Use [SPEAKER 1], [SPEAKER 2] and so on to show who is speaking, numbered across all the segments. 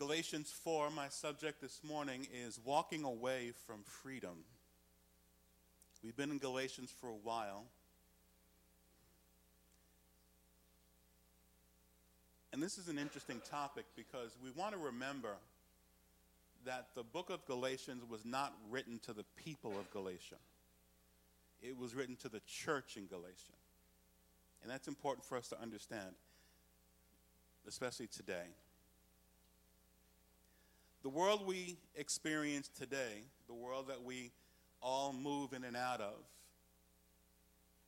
[SPEAKER 1] Galatians 4, my subject this morning is walking away from freedom. We've been in Galatians for a while. And this is an interesting topic because we want to remember that the book of Galatians was not written to the people of Galatia, it was written to the church in Galatia. And that's important for us to understand, especially today. The world we experience today, the world that we all move in and out of,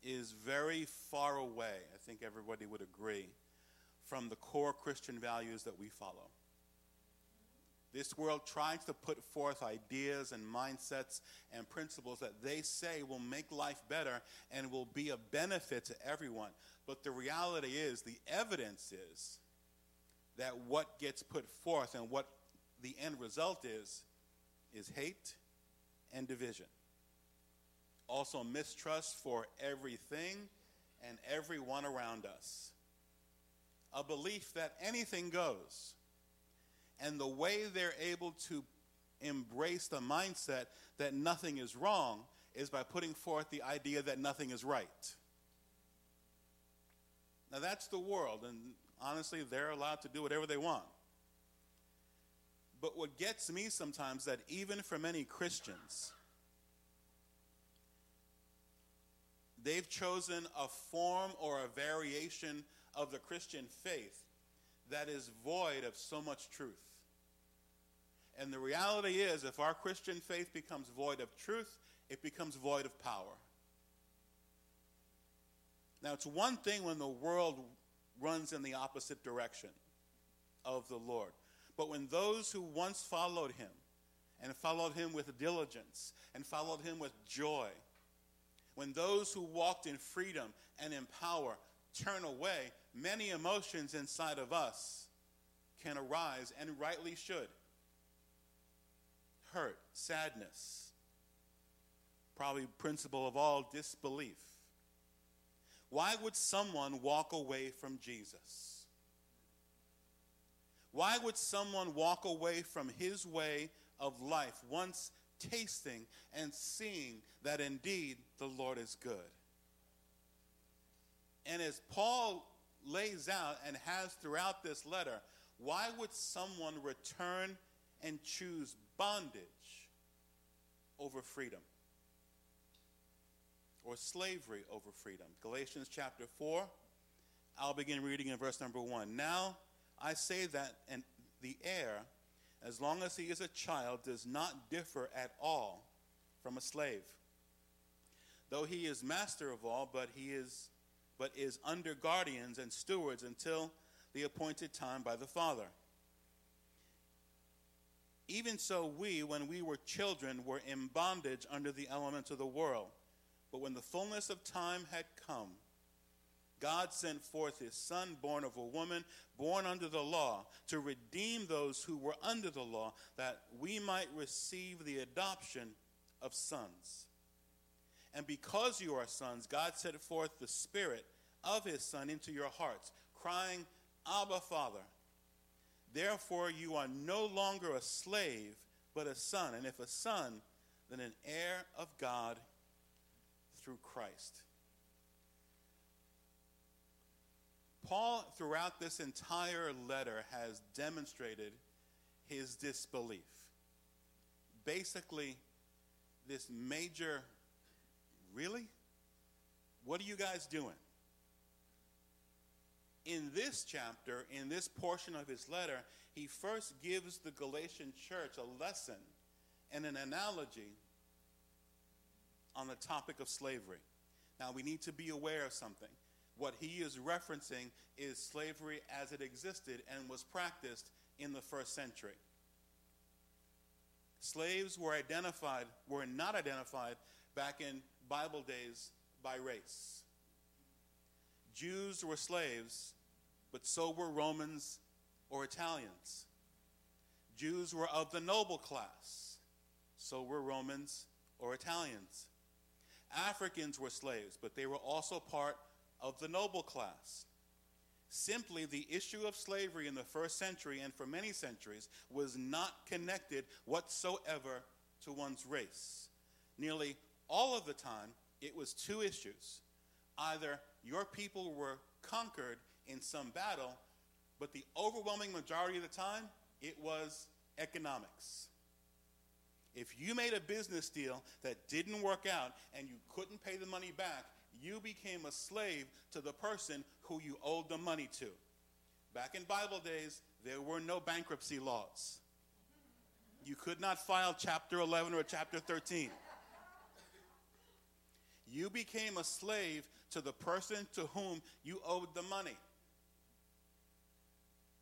[SPEAKER 1] is very far away, I think everybody would agree, from the core Christian values that we follow. This world tries to put forth ideas and mindsets and principles that they say will make life better and will be a benefit to everyone. But the reality is, the evidence is that what gets put forth and what the end result is, is hate and division. Also, mistrust for everything and everyone around us. A belief that anything goes and the way they're able to embrace the mindset that nothing is wrong is by putting forth the idea that nothing is right. Now, that's the world, and honestly, they're allowed to do whatever they want. But what gets me sometimes that even for many Christians, they've chosen a form or a variation of the Christian faith that is void of so much truth. And the reality is, if our Christian faith becomes void of truth, it becomes void of power. Now, it's one thing when the world runs in the opposite direction of the Lord. But when those who once followed him, and followed him with diligence, and followed him with joy, when those who walked in freedom and in power turn away, many emotions inside of us can arise, and rightly should hurt, sadness, probably principal of all disbelief. Why would someone walk away from Jesus? Why would someone walk away from his way of life once tasting and seeing that indeed the Lord is good? And as Paul lays out and has throughout this letter, why would someone return and choose bondage over freedom or slavery over freedom. Galatians chapter 4, I'll begin reading in verse number 1. Now I say that and the heir, as long as he is a child, does not differ at all from a slave. Though he is master of all, but he is but is under guardians and stewards until the appointed time by the Father. Even so, we, when we were children, were in bondage under the elements of the world. But when the fullness of time had come, God sent forth his Son, born of a woman, born under the law, to redeem those who were under the law, that we might receive the adoption of sons. And because you are sons, God sent forth the Spirit of his Son into your hearts, crying, Abba, Father. Therefore, you are no longer a slave, but a son. And if a son, then an heir of God through Christ. Paul, throughout this entire letter, has demonstrated his disbelief. Basically, this major, really? What are you guys doing? in this chapter, in this portion of his letter, he first gives the Galatian church a lesson and an analogy on the topic of slavery. Now, we need to be aware of something. What he is referencing is slavery as it existed and was practiced in the first century. Slaves were identified, were not identified back in Bible days by race. Jews were slaves, but so were Romans or Italians. Jews were of the noble class, so were Romans or Italians. Africans were slaves, but they were also part of the noble class. Simply, the issue of slavery in the first century and for many centuries was not connected whatsoever to one's race. Nearly all of the time, it was two issues. Either your people were conquered in some battle, but the overwhelming majority of the time, it was economics. If you made a business deal that didn't work out and you couldn't pay the money back, you became a slave to the person who you owed the money to. Back in Bible days, there were no bankruptcy laws. You could not file chapter 11 or chapter 13. You became a slave to the person to whom you owed the money.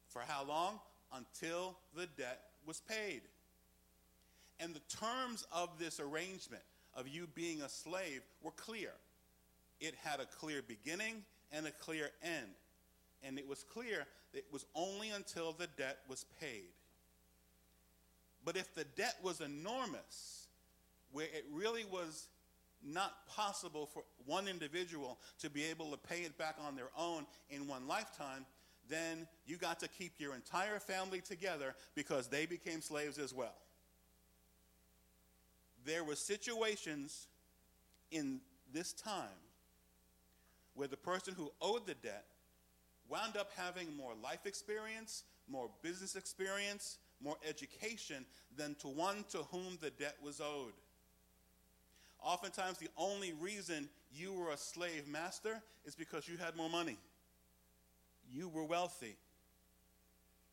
[SPEAKER 1] For how long? Until the debt was paid. And the terms of this arrangement of you being a slave were clear. It had a clear beginning and a clear end. And it was clear that it was only until the debt was paid. But if the debt was enormous, where it really was not possible for one individual to be able to pay it back on their own in one lifetime, then you got to keep your entire family together because they became slaves as well. There were situations in this time where the person who owed the debt wound up having more life experience, more business experience, more education than to one to whom the debt was owed. Oftentimes, the only reason you were a slave master is because you had more money. You were wealthy.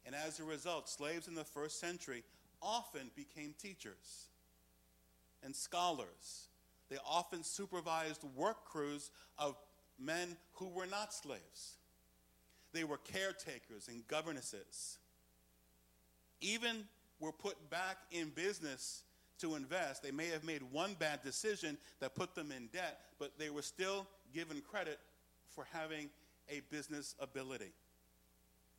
[SPEAKER 1] And as a result, slaves in the first century often became teachers and scholars. They often supervised work crews of men who were not slaves. They were caretakers and governesses. Even were put back in business to invest. They may have made one bad decision that put them in debt, but they were still given credit for having a business ability.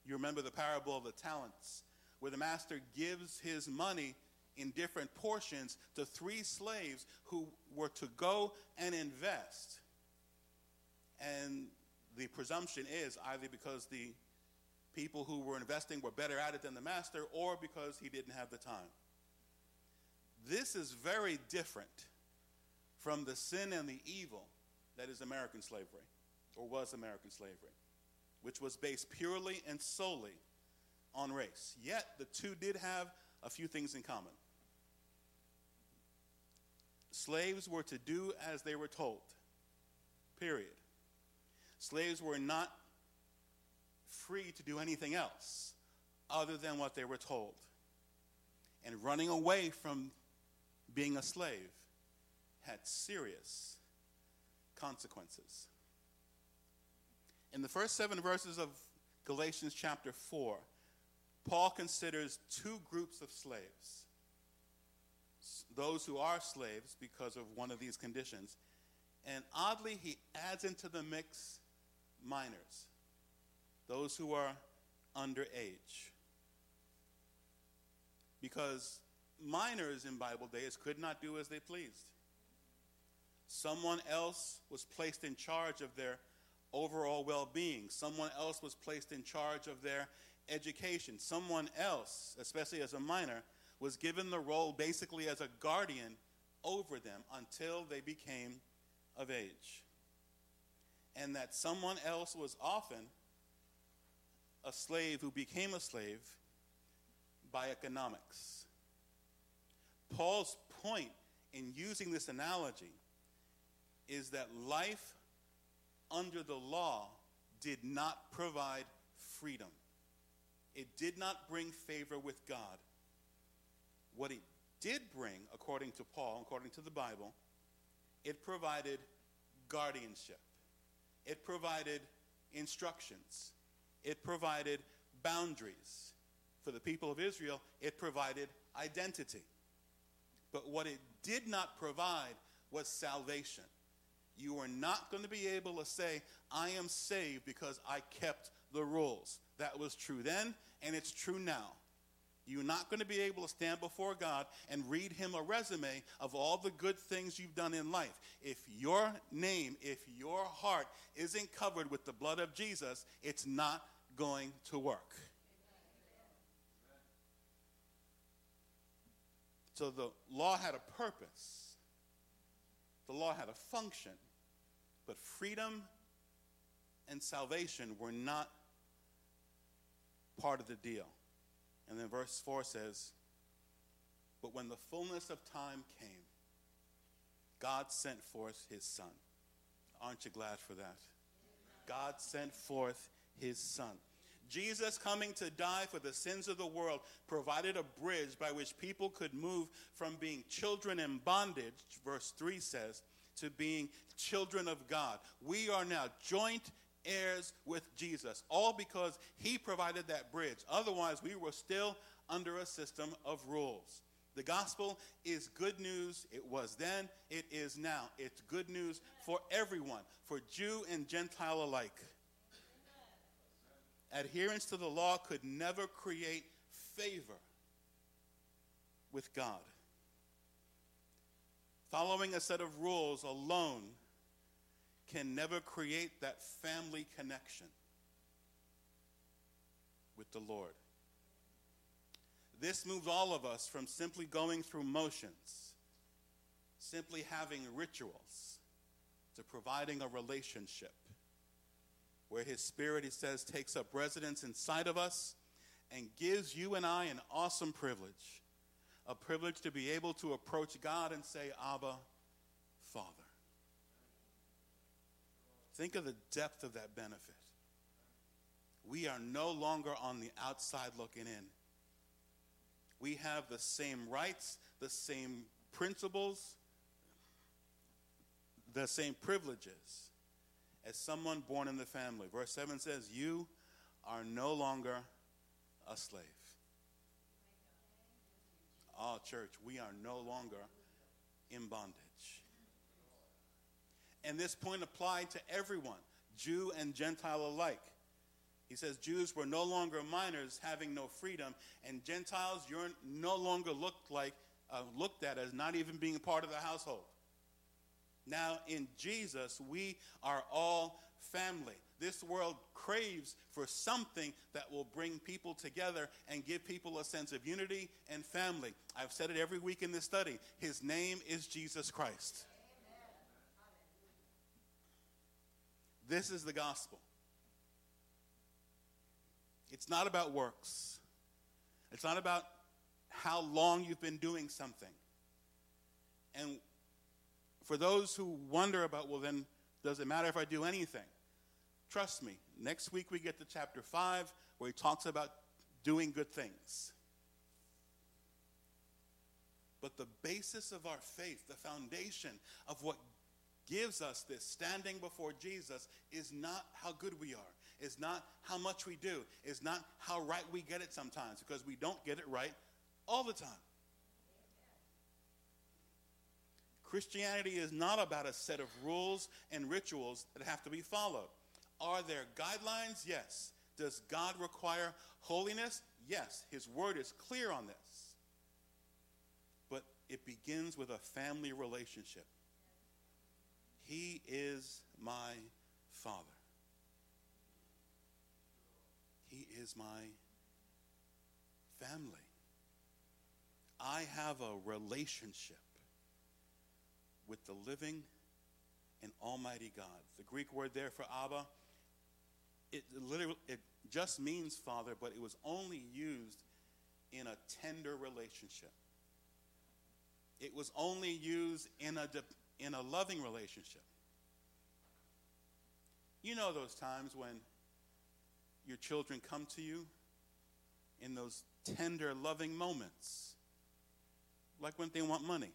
[SPEAKER 1] You remember the parable of the talents, where the master gives his money in different portions to three slaves who were to go and invest. And the presumption is either because the people who were investing were better at it than the master or because he didn't have the time. This is very different from the sin and the evil that is American slavery, or was American slavery, which was based purely and solely on race. Yet the two did have a few things in common. Slaves were to do as they were told, period. Slaves were not free to do anything else other than what they were told. And running away from being a slave had serious consequences. In the first seven verses of Galatians chapter 4, Paul considers two groups of slaves those who are slaves because of one of these conditions. And oddly, he adds into the mix minors, those who are underage. Because minors in Bible days could not do as they pleased. Someone else was placed in charge of their overall well being, someone else was placed in charge of their education, someone else, especially as a minor, was given the role basically as a guardian over them until they became of age. And that someone else was often a slave who became a slave by economics. Paul's point in using this analogy is that life under the law did not provide freedom. It did not bring favor with God. What it did bring, according to Paul, according to the Bible, it provided guardianship. It provided instructions. It provided boundaries. For the people of Israel, it provided identity. But what it did not provide was salvation. You are not going to be able to say, I am saved because I kept the rules. That was true then, and it's true now. You're not going to be able to stand before God and read Him a resume of all the good things you've done in life. If your name, if your heart isn't covered with the blood of Jesus, it's not going to work. So the law had a purpose, the law had a function, but freedom and salvation were not part of the deal. And then verse 4 says, But when the fullness of time came, God sent forth his son. Aren't you glad for that? God sent forth his son. Jesus coming to die for the sins of the world provided a bridge by which people could move from being children in bondage, verse 3 says, to being children of God. We are now joint heirs with Jesus, all because he provided that bridge. Otherwise, we were still under a system of rules. The gospel is good news. It was then, it is now. It's good news for everyone, for Jew and Gentile alike. Adherence to the law could never create favor with God. Following a set of rules alone can never create that family connection with the Lord. This moves all of us from simply going through motions, simply having rituals, to providing a relationship where His Spirit, He says, takes up residence inside of us and gives you and I an awesome privilege a privilege to be able to approach God and say, Abba, Father. Think of the depth of that benefit. We are no longer on the outside looking in. We have the same rights, the same principles, the same privileges as someone born in the family. Verse 7 says, You are no longer a slave. Oh, church, we are no longer in bondage. And this point applied to everyone, Jew and Gentile alike. He says Jews were no longer minors having no freedom, and Gentiles you're no longer looked like uh, looked at as not even being a part of the household. Now in Jesus, we are all family. This world craves for something that will bring people together and give people a sense of unity and family. I've said it every week in this study. His name is Jesus Christ. This is the gospel. It's not about works. It's not about how long you've been doing something. And for those who wonder about, well, then, does it matter if I do anything? Trust me, next week we get to chapter 5 where he talks about doing good things. But the basis of our faith, the foundation of what gives us this standing before Jesus is not how good we are, is not how much we do, is not how right we get it sometimes, because we don't get it right all the time. Christianity is not about a set of rules and rituals that have to be followed. Are there guidelines? Yes. Does God require holiness? Yes. His word is clear on this. But it begins with a family relationship. He is my Father. He is my family. I have a relationship with the living and almighty God. The Greek word there for Abba, it literally it just means father, but it was only used in a tender relationship. It was only used in a in a loving relationship. You know those times when your children come to you in those tender, loving moments, like when they want money.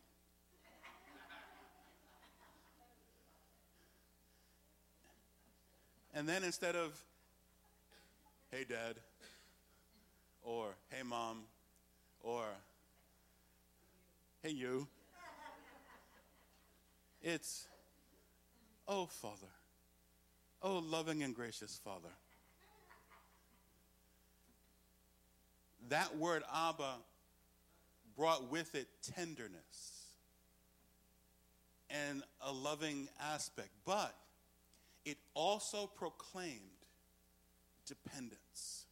[SPEAKER 1] and then instead of, hey, dad, or hey, mom, or hey, you. It's, oh, Father. Oh, loving and gracious Father. that word Abba brought with it tenderness and a loving aspect, but it also proclaimed dependence.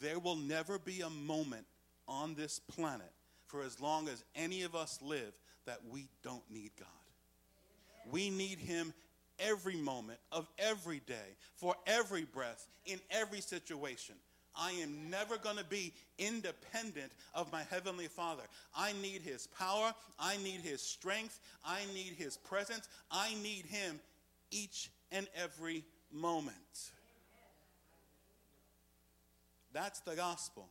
[SPEAKER 1] There will never be a moment on this planet for as long as any of us live that we don't need God. We need Him every moment of every day, for every breath, in every situation. I am never going to be independent of my Heavenly Father. I need His power. I need His strength. I need His presence. I need Him each and every moment. That's the gospel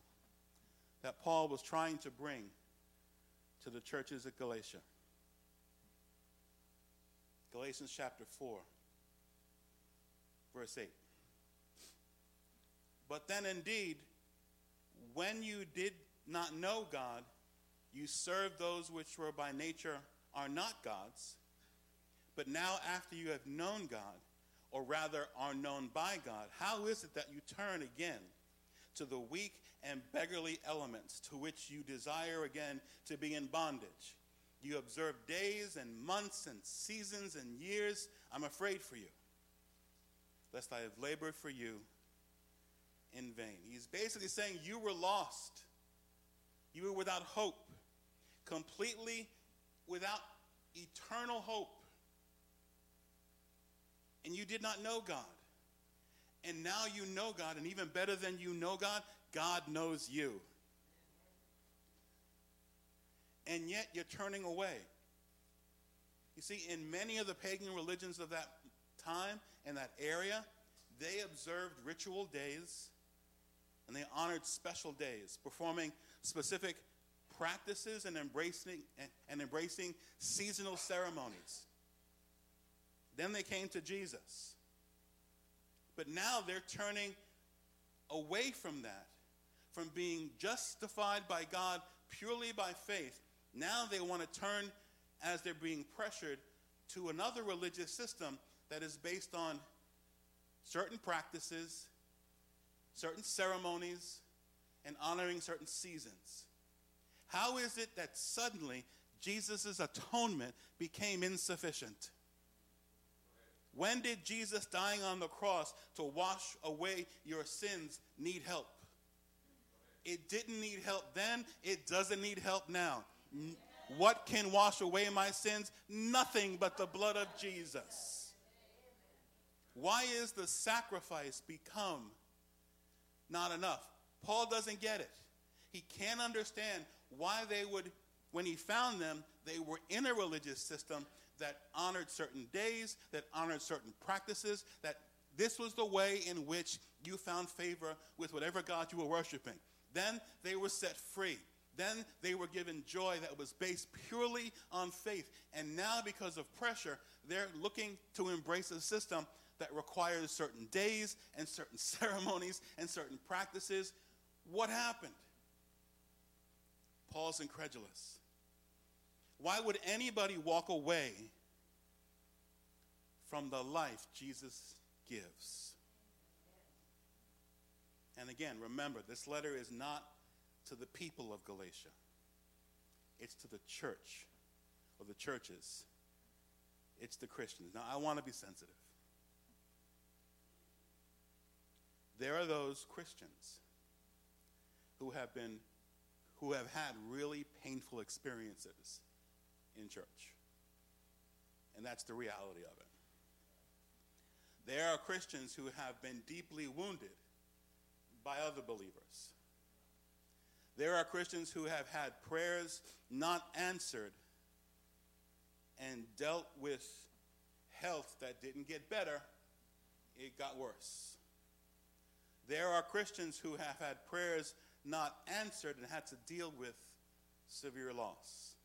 [SPEAKER 1] that Paul was trying to bring to the churches at Galatia. Galatians chapter 4, verse 8. But then indeed, when you did not know God, you served those which were by nature are not gods. But now, after you have known God, or rather are known by God, how is it that you turn again to the weak and beggarly elements to which you desire again to be in bondage? You observe days and months and seasons and years. I'm afraid for you, lest I have labored for you in vain. He's basically saying you were lost. You were without hope, completely without eternal hope. And you did not know God. And now you know God, and even better than you know God, God knows you. And yet you're turning away. You see, in many of the pagan religions of that time and that area, they observed ritual days and they honored special days, performing specific practices and embracing, and embracing seasonal ceremonies. Then they came to Jesus. But now they're turning away from that, from being justified by God purely by faith. Now they want to turn, as they're being pressured, to another religious system that is based on certain practices certain ceremonies, and honoring certain seasons. How is it that suddenly Jesus' atonement became insufficient? When did Jesus dying on the cross to wash away your sins need help? It didn't need help then, it doesn't need help now. What can wash away my sins? Nothing but the blood of Jesus. Why is the sacrifice become not enough. Paul doesn't get it. He can't understand why they would, when he found them, they were in a religious system that honored certain days, that honored certain practices, that this was the way in which you found favor with whatever God you were worshiping. Then they were set free. Then they were given joy that was based purely on faith. And now, because of pressure, they're looking to embrace a system that requires certain days and certain ceremonies and certain practices. What happened? Paul's incredulous. Why would anybody walk away from the life Jesus gives? And again, remember, this letter is not to the people of Galatia, it's to the church or the churches, it's the Christians. Now, I want to be sensitive. There are those Christians who have been who have had really painful experiences in church. And that's the reality of it. There are Christians who have been deeply wounded by other believers. There are Christians who have had prayers not answered and dealt with health that didn't get better, it got worse. There are Christians who have had prayers not answered and had to deal with severe loss.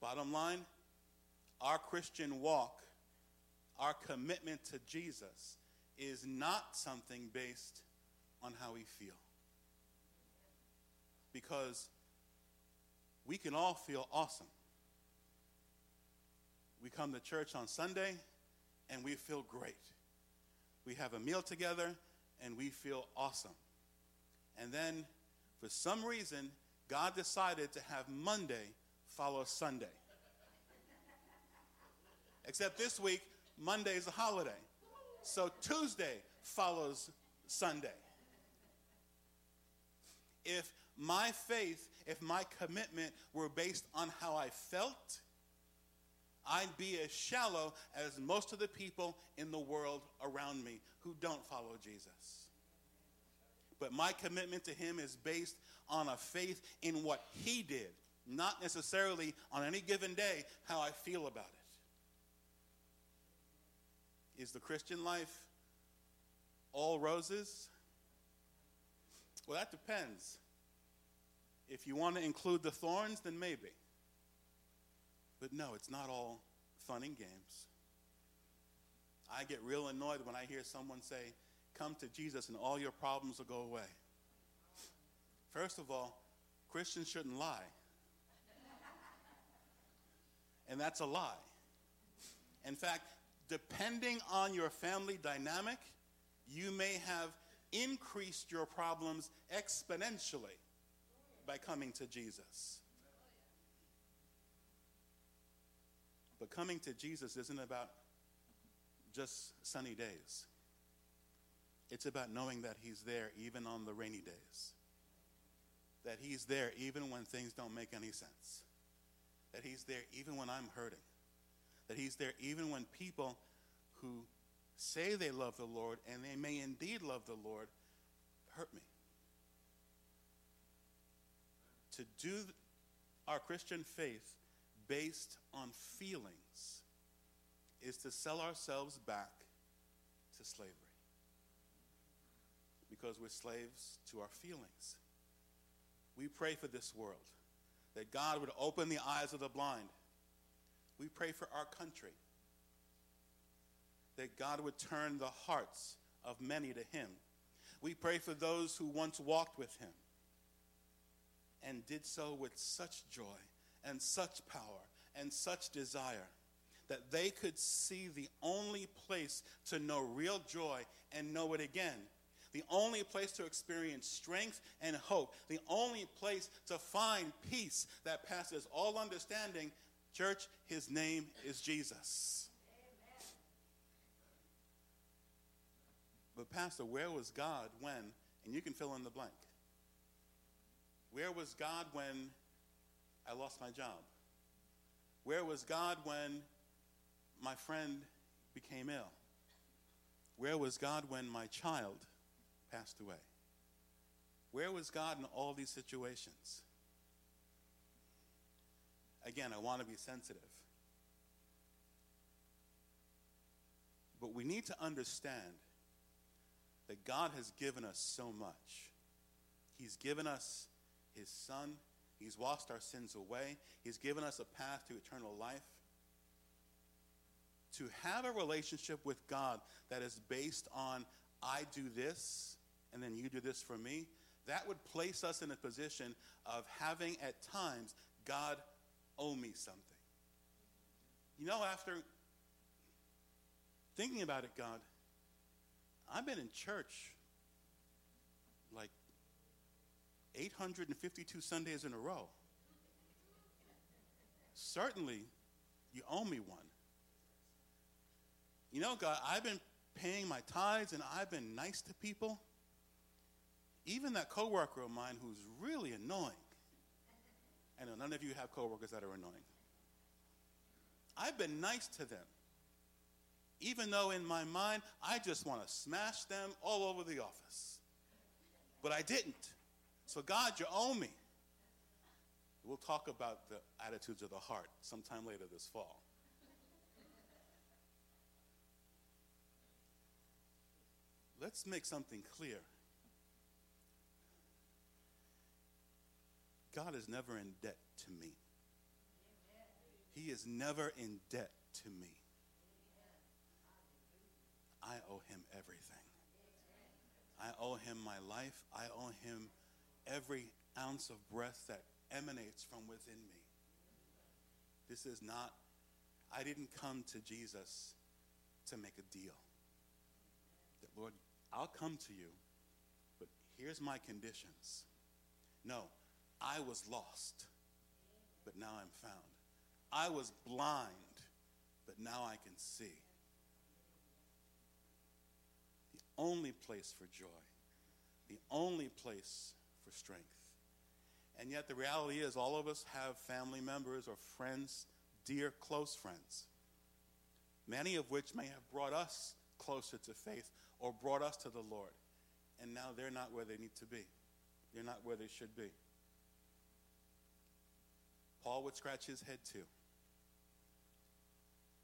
[SPEAKER 1] Bottom line, our Christian walk, our commitment to Jesus, is not something based on how we feel. Because we can all feel awesome. We come to church on Sunday and we feel great. We have a meal together and we feel awesome. And then, for some reason, God decided to have Monday follow Sunday. Except this week, Monday is a holiday. So Tuesday follows Sunday. If my faith, if my commitment were based on how I felt, I'd be as shallow as most of the people in the world around me who don't follow Jesus. But my commitment to Him is based on a faith in what He did, not necessarily on any given day how I feel about it. Is the Christian life all roses? Well, that depends. If you want to include the thorns, then maybe. But no, it's not all fun and games. I get real annoyed when I hear someone say, Come to Jesus and all your problems will go away. First of all, Christians shouldn't lie. And that's a lie. In fact, depending on your family dynamic, you may have increased your problems exponentially by coming to Jesus. But coming to Jesus isn't about just sunny days. It's about knowing that He's there even on the rainy days. That He's there even when things don't make any sense. That He's there even when I'm hurting. That He's there even when people who say they love the Lord and they may indeed love the Lord hurt me. To do our Christian faith based on feelings is to sell ourselves back to slavery. Because we're slaves to our feelings. We pray for this world, that God would open the eyes of the blind. We pray for our country, that God would turn the hearts of many to Him. We pray for those who once walked with Him and did so with such joy and such power and such desire that they could see the only place to know real joy and know it again. The only place to experience strength and hope. The only place to find peace that passes all understanding. Church, his name is Jesus. But, Pastor, where was God when? And you can fill in the blank. Where was God when I lost my job? Where was God when my friend became ill? Where was God when my child passed away? Where was God in all these situations? Again, I want to be sensitive. But we need to understand that God has given us so much. He's given us His Son, He's washed our sins away, He's given us a path to eternal life. To have a relationship with God that is based on, I do this, and then you do this for me, that would place us in a position of having at times God owe me something. You know, after thinking about it, God, I've been in church like 852 Sundays in a row. Certainly, you owe me one. You know, God, I've been paying my tithes and I've been nice to people. Even that coworker of mine who's really annoying. I know none of you have coworkers that are annoying. I've been nice to them even though in my mind I just want to smash them all over the office. But I didn't. So, God, you owe me. We'll talk about the attitudes of the heart sometime later this fall. Let's make something clear. God is never in debt to me. He is never in debt to me. I owe him everything. I owe him my life. I owe him every ounce of breath that emanates from within me. This is not, I didn't come to Jesus to make a deal. That, Lord, I'll come to you, but here's my conditions. No, I was lost, but now I'm found. I was blind, but now I can see. The only place for joy, the only place for strength. And yet, the reality is, all of us have family members or friends, dear, close friends, many of which may have brought us closer to faith or brought us to the Lord. And now they're not where they need to be, they're not where they should be. Paul would scratch his head too.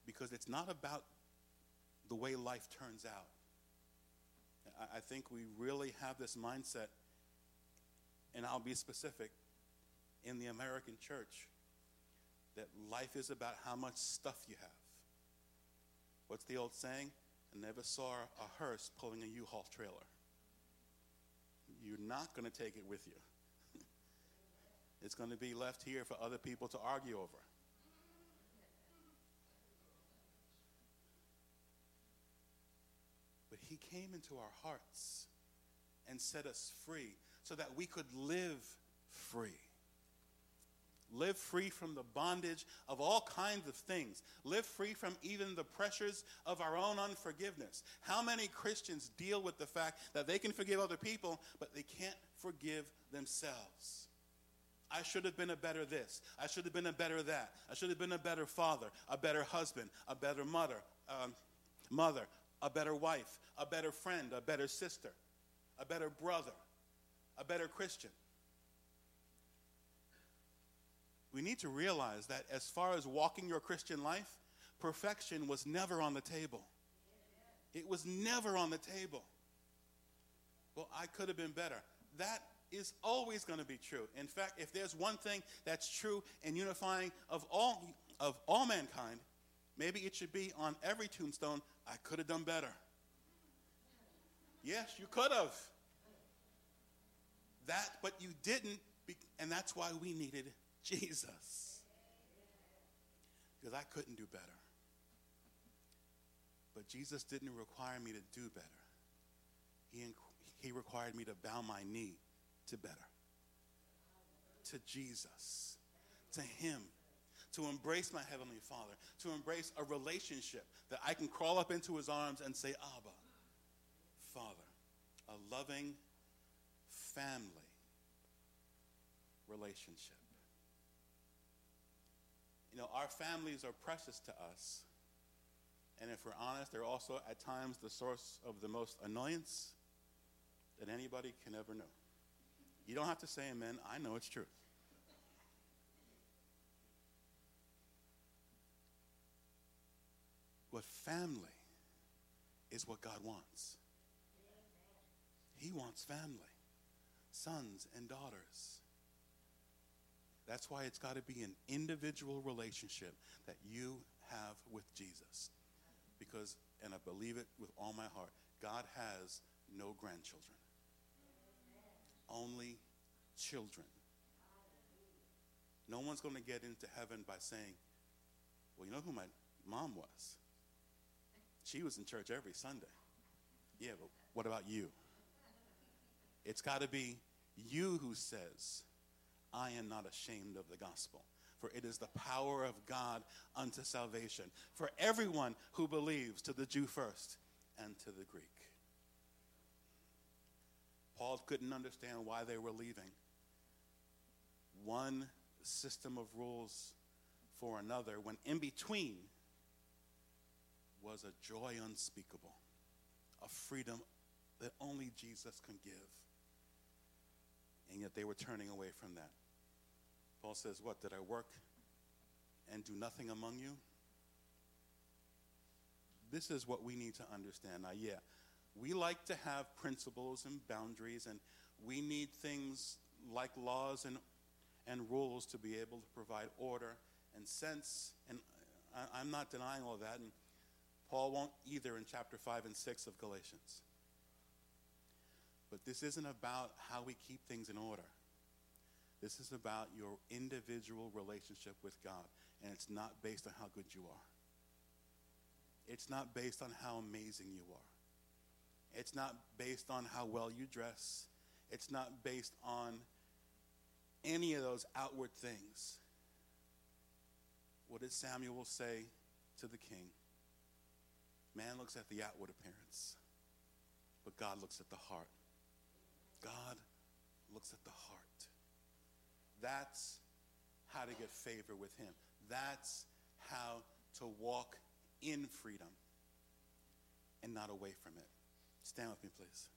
[SPEAKER 1] Because it's not about the way life turns out. I, think we really have this mindset, and I'll be specific, in the American church, that life is about how much stuff you have. What's the old saying? I never saw a hearse pulling a U-Haul trailer. You're not going to take it with you. It's going to be left here for other people to argue over. But he came into our hearts and set us free so that we could live free. Live free from the bondage of all kinds of things. Live free from even the pressures of our own unforgiveness. How many Christians deal with the fact that they can forgive other people, but they can't forgive themselves? I should have been a better this. I should have been a better that. I should have been a better father, a better husband, a better mother, um, mother, a better wife, a better friend, a better sister, a better brother, a better Christian we need to realize that as far as walking your Christian life, perfection was never on the table. It was never on the table. Well, I could have been better. That is always going to be true. In fact, if there's one thing that's true and unifying of all of all mankind, maybe it should be on every tombstone, I could have done better. Yes, you could have. That, but you didn't, and that's why we needed Jesus. Because I couldn't do better. But Jesus didn't require me to do better. He, he required me to bow my knee to better. To Jesus. To Him. To embrace my Heavenly Father. To embrace a relationship that I can crawl up into His arms and say, Abba, Father. A loving family relationship. You know, our families are precious to us. And if we're honest, they're also at times the source of the most annoyance that anybody can ever know. You don't have to say amen. I know it's true. But family is what God wants. He wants family, sons and daughters. That's why it's got to be an individual relationship that you have with Jesus. Because, and I believe it with all my heart, God has no grandchildren, only children. No one's going to get into heaven by saying, Well, you know who my mom was? She was in church every Sunday. Yeah, but what about you? It's got to be you who says, I am not ashamed of the gospel. For it is the power of God unto salvation for everyone who believes, to the Jew first and to the Greek. Paul couldn't understand why they were leaving. One system of rules for another, when in between was a joy unspeakable, a freedom that only Jesus can give and yet they were turning away from that. Paul says, What? Did I work and do nothing among you? This is what we need to understand. Now, yeah, we like to have principles and boundaries, and we need things like laws and, and rules to be able to provide order and sense. And I, I'm not denying all that, and Paul won't either in chapter 5 and 6 of Galatians. But this isn't about how we keep things in order. This is about your individual relationship with God. And it's not based on how good you are. It's not based on how amazing you are. It's not based on how well you dress. It's not based on any of those outward things. What did Samuel say to the king? Man looks at the outward appearance, but God looks at the heart. God looks at the heart. That's how to get favor with Him. That's how to walk in freedom and not away from it. Stand with me, please.